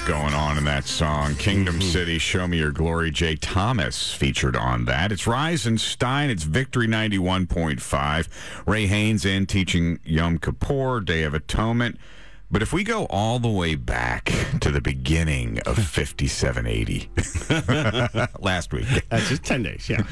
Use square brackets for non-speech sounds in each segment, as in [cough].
stuff going on in that song. Kingdom Mm-hmm. City, Show Me Your Glory. Jay Thomas featured on that. It's Rise and Shine. It's Victory 91.5. Ray Haynes in teaching Yom Kippur, Day of Atonement. But if we go all the way back to the beginning of [laughs] 5780, [laughs] last week, That's just 10 days, yeah.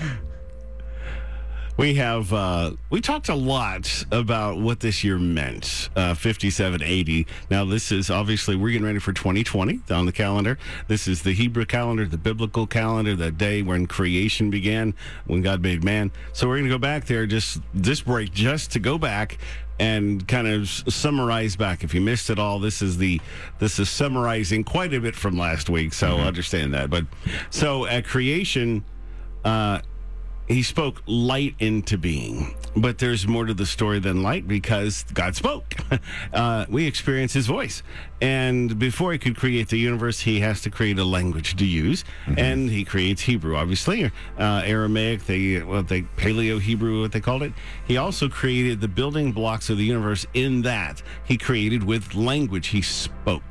We have, uh, we talked a lot about what this year meant, uh, 5780. Now, this is obviously, we're getting ready for 2020 on the calendar. This is the Hebrew calendar, the biblical calendar, the day when creation began, when God made man. So we're going to go back there just this break, just to go back and kind of summarize back. If you missed it all, this is the this is summarizing quite a bit from last week. So understand that. But so at creation, uh, he spoke light into being. But there's more to the story than light because God spoke. [laughs] Uh, we experience his voice. And before he could create the universe, he has to create a language to use. And he creates Hebrew, obviously, uh, Aramaic, they, what they, Paleo Hebrew, what they called it. He also created the building blocks of the universe in that he created with language. He spoke.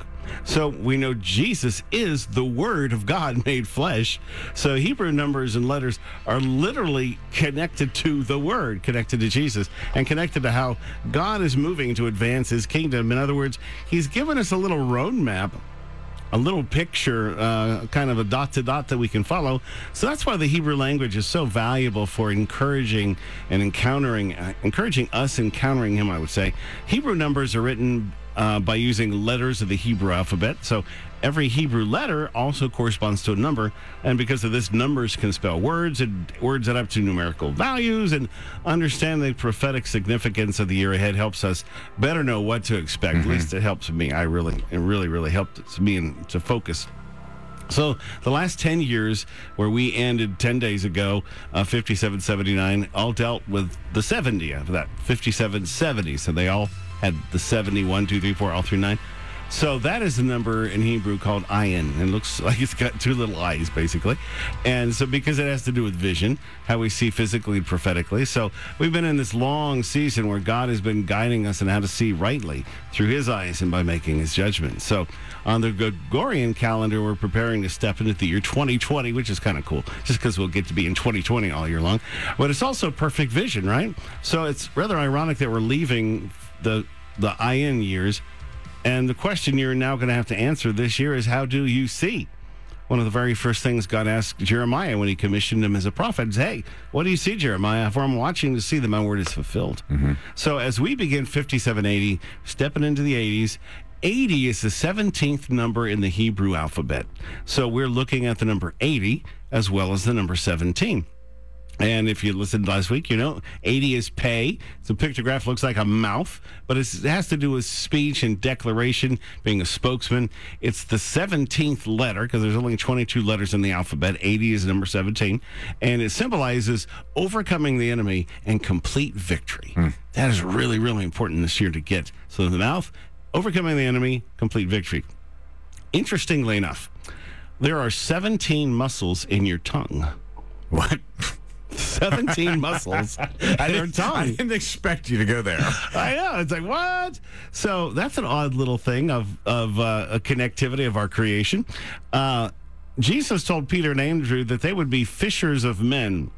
So we know Jesus is the Word of God [laughs] made flesh. So Hebrew numbers and letters are literally connected to the Word, connected to Jesus, and connected to how God is moving to advance His kingdom. In other words, He's given us a little roadmap a little picture, uh, kind of a dot to dot that we can follow. So that's why the Hebrew language is so valuable for encouraging and encountering, uh, encouraging us encountering Him. I would say Hebrew numbers are written uh, by using letters of the Hebrew alphabet. So every Hebrew letter also corresponds to a number, and because of this, numbers can spell words and words that up to numerical values. And understand the prophetic significance of the year ahead helps us better know what to expect. At least it helps me. I really, it really, really helped me and to focus. So the last 10 years where we ended 10 days ago, uh, 5779, all dealt with the 70 after that, 5770. So they all had the 70, 1, 2, 3, 4, all through 9. So that is the number in Hebrew called ayin. It looks [laughs] like it's got two little eyes, basically. And so because it has to do with vision, how we see physically and prophetically. So we've been in this long season where God has been guiding us in how to see rightly through his eyes and by making his judgment. So on the Gregorian calendar, we're preparing to step into the year 2020, which is kind of cool, just because we'll get to be in 2020 all year long. But it's also perfect vision, right? So it's rather ironic that we're leaving the the ayin years and the question you're now going to have to answer this year is how do you see? One of the very first things God asked Jeremiah when he commissioned him as a prophet is, Hey, what do you see, Jeremiah? For I'm watching to see that my word is fulfilled. Mm-hmm. So as we begin 5780, stepping into the 80s, 80 is the 17th number in the Hebrew alphabet. So we're looking at the number 80 as well as the number 17. And if you listened last week, you know 80 is pay. The pictograph looks like a mouth, but it has to do with speech and declaration, being a spokesman. It's the 17th letter because there's only 22 letters in the alphabet. 80 is number 17, and it symbolizes overcoming the enemy and complete victory. Hmm. That is really, really important this year to get. So the mouth, overcoming the enemy, complete victory. Interestingly enough, there are 17 muscles in your tongue. what? [laughs] 17 muscles [laughs] in your I didn't expect you to go there. [laughs] I know. It's like, what? So that's an odd little thing of, of uh, a connectivity of our creation. Uh, Jesus told Peter and Andrew that they would be fishers of men.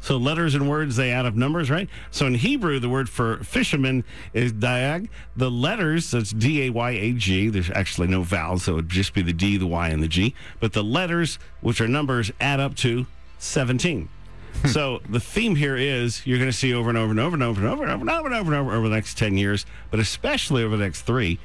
So letters and words they add up numbers, right? So in Hebrew, the word for fisherman is dayag. The letters, that's D A Y A G. There's actually no vowels, so it would just be the D, the Y, and the G. But the letters, which are numbers, add up to 17. [laughs] so the theme here is you're going to see over and over and over and over and over and over and over and over over the next 10 years, but especially over the next three,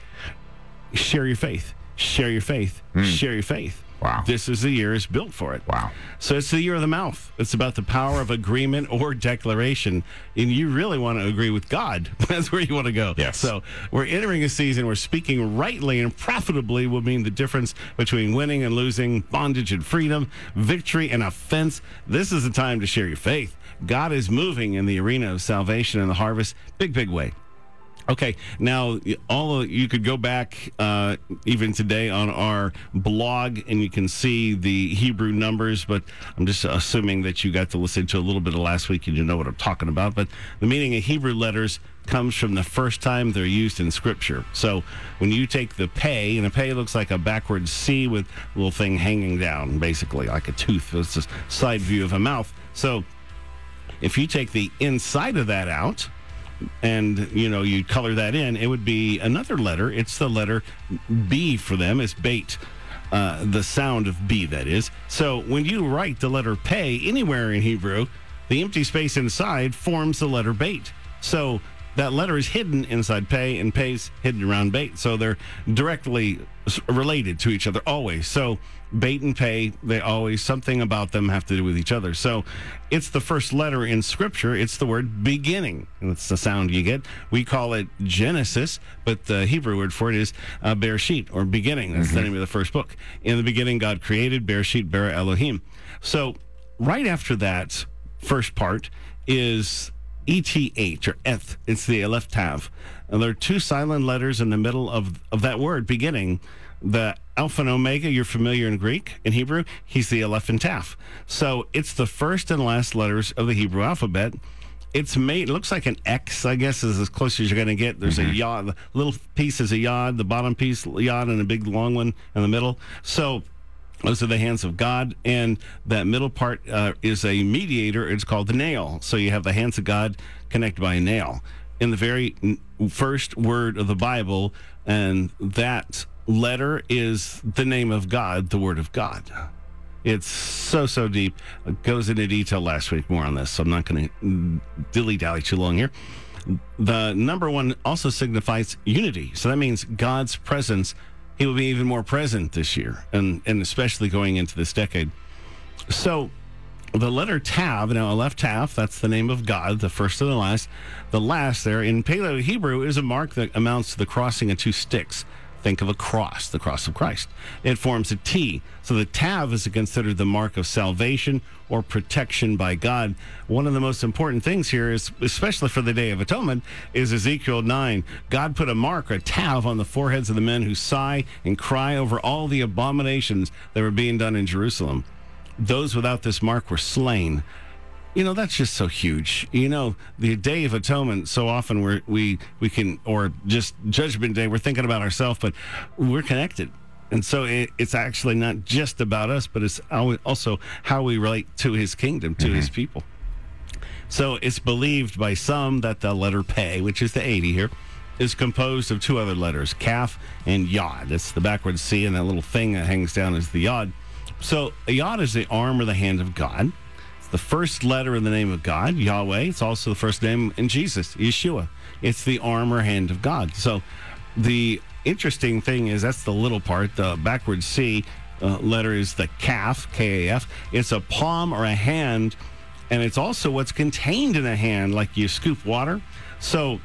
share your faith, share your faith, hmm. share your faith. Wow. This is the year is built for it. Wow. So it's the year of the mouth. It's about the power of agreement or declaration. And you really want to agree with God. [laughs] That's where you want to go. Yes. So we're entering a season where speaking rightly and profitably will mean the difference between winning and losing, bondage and freedom, victory and offense. This is the time to share your faith. God is moving in the arena of salvation and the harvest. Big, big way. Okay, now all of, you could go back uh, even today on our blog, and you can see the Hebrew numbers. But I'm just assuming that you got to listen to a little bit of last week and you know what I'm talking about. But the meaning of Hebrew letters comes from the first time they're used in Scripture. So when you take the pay, and a pay looks like a backwards C with a little thing hanging down, basically like a tooth. It's a side view of a mouth. So if you take the inside of that out and you know you color that in it would be another letter. It's the letter b for them. It's bait uh, the sound of b that is. So when you write the letter pay anywhere in hebrew the empty space inside forms the letter bait. So that letter is hidden inside pay and pay's hidden around bait. So they're directly related to each other always. So bait and pay they always something about them have to do with each other. So it's the first letter in scripture. It's the word beginning. And that's the sound you get. We call it genesis but the hebrew word for it is uh, bereshit or beginning. That's the name of the first book. In the beginning god created bereshit bara elohim. So right after that first part is ETH or eth. It's the Aleph Tav. And there are two silent letters in the middle of, of that word, beginning. The Alpha and Omega, you're familiar in Greek, in Hebrew, he's the Aleph and Tav. So it's the first and last letters of the Hebrew alphabet. It's made, it looks like an X, I guess, is as close as you're going to get. There's a mm-hmm. yod, the little piece is a yod, the bottom piece, yod, and a big long one in the middle. So those are the hands of God, and that middle part uh, is a mediator. It's called the nail. So you have the hands of God connected by a nail. In the very first word of the Bible, and that letter is the name of God, the Word of God. It's so, so deep. It goes into detail last week, more on this, so I'm not going to dilly dally too long here. The number one also signifies unity. So that means God's presence. He will be even more present this year, and, and especially going into this decade. So the letter Tav, now left Tav, that's the name of God, the first and the last. The last there in Paleo Hebrew is a mark that amounts to the crossing of two sticks. Think of a cross, the cross of Christ. It forms a T. So the Tav is considered the mark of salvation or protection by God. One of the most important things here is, especially for the Day of Atonement, is Ezekiel 9. God put a mark, a Tav, on the foreheads of the men who sigh and cry over all the abominations that were being done in Jerusalem those without this mark were slain. You know, that's just so huge. You know, the Day of Atonement, so often we're, we, we can, or just Judgment Day, we're thinking about ourselves, but we're connected. And so it, it's actually not just about us, but it's also how we relate to his kingdom, to his mm-hmm. people. So it's believed by some that the letter Pei, which is the 80 here, is composed of two other letters, Kaf and Yod. It's the backwards C, and that little thing that hangs down is the Yod. So a Yod is the arm or the hand of God. The first letter in the name of God, Yahweh. It's also the first name in Jesus, Yeshua. It's the arm or hand of God. So the interesting thing is that's the little part. The backwards C uh, letter is the Kaf, K A F. It's a palm or a hand, and it's also what's contained in a hand, like you scoop water. So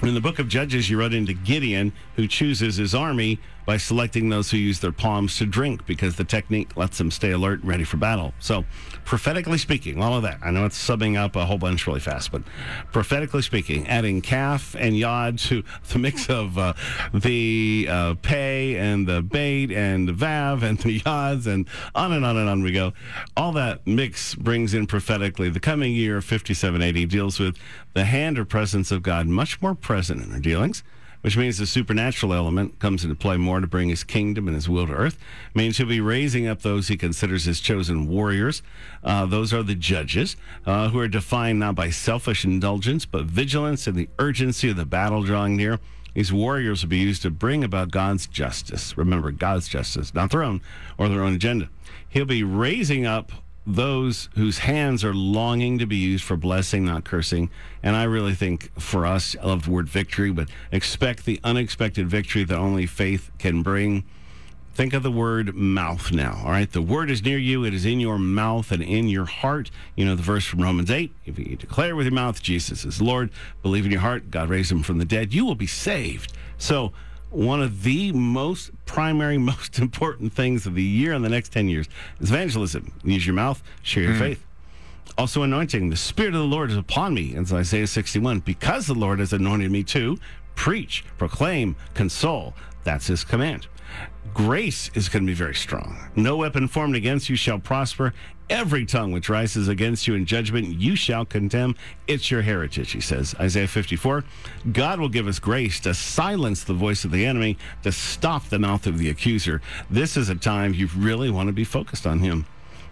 in the book of Judges, you run into Gideon, who chooses his army by selecting those who use their palms to drink because the technique lets them stay alert ready for battle. So, prophetically speaking, all of that, I know it's subbing up a whole bunch really fast, but prophetically speaking, adding Kaf and yod to [laughs] the mix of uh, the uh, pay and the bait and the vav and the yods and on and on and on we go. All that mix brings in prophetically the coming year of 5780 deals with the hand or presence of God much more present in our dealings which means the supernatural element comes into play more to bring his kingdom and his will to earth. means he'll be raising up those he considers his chosen warriors. Uh, those are the judges, uh, who are defined not by selfish indulgence, but vigilance and the urgency of the battle drawing near. These warriors will be used to bring about God's justice. Remember, God's justice, not their own or their own agenda. He'll be raising up those whose hands are longing to be used for blessing, not cursing. And I really think for us, I love the word victory, but expect the unexpected victory that only faith can bring. Think of the word mouth now. All right. The word is near you. It is in your mouth and in your heart. You know the verse from Romans 8. If you declare with your mouth Jesus is Lord, believe in your heart, God raised him from the dead, you will be saved. So, one of the most primary, [laughs] most important things of the year and the next 10 years is evangelism. Use your mouth, share your hmm. faith. Also, anointing. The Spirit of the Lord is upon me, as Isaiah 61, because the Lord has anointed me to preach, proclaim, console. That's his command. Grace is going to be very strong. No weapon formed against you shall prosper. Every tongue which rises against you in judgment, you shall condemn. It's your heritage, he says. Isaiah 54. God will give us grace to silence the voice of the enemy, to stop the mouth of the accuser. This is a time you really want to be focused on him.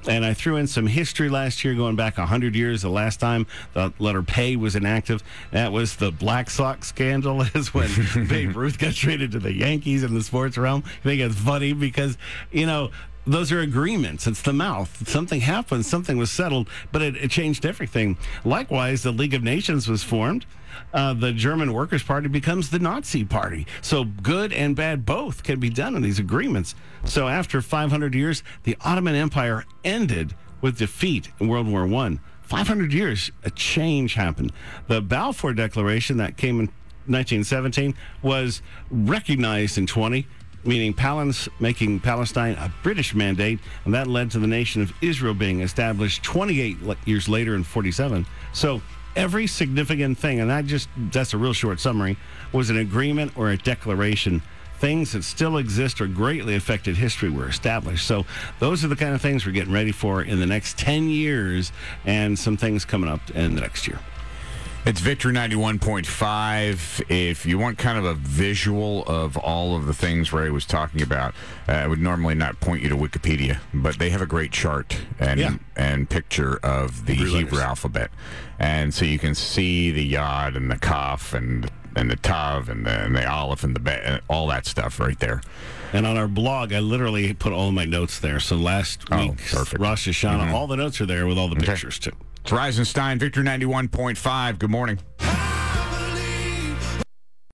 And I threw in some history last year, going back 100 years. The last time the letter Pay was inactive, that was the Black Sox scandal, [laughs] is when [laughs] Babe Ruth got traded to the Yankees in the sports realm. I think it's funny because, you know, those are agreements. It's the mouth. Something happened, something was settled, but it, it changed everything. Likewise, the League of Nations was formed. Uh, the German Workers' Party becomes the Nazi Party. So good and bad both can be done in these agreements. So after 500 years, the Ottoman Empire ended with defeat in World War One. 500 years, a change happened. The Balfour Declaration that came in 1917 was recognized in 20 meaning Palestine, making Palestine a British mandate, and that led to the nation of Israel being established 28 years later in 47. So every significant thing, and that just that's a real short summary, was an agreement or a declaration. Things that still exist or greatly affected history were established. So those are the kind of things we're getting ready for in the next 10 years and some things coming up in the next year. It's Victory 91.5. If you want kind of a visual of all of the things Ray was talking about, uh, I would normally not point you to Wikipedia, but they have a great chart and Yeah. and picture of the Hebrew alphabet. And so you can see the Yod and the Kaf and and the Tav and the, and the Aleph and the Be, and all that stuff right there. And on our blog, I literally put all of my notes there. So last Oh, week. Rosh Hashanah, all the notes are there with all the pictures too. It's Rise and Shine, Victory 91.5. Good morning.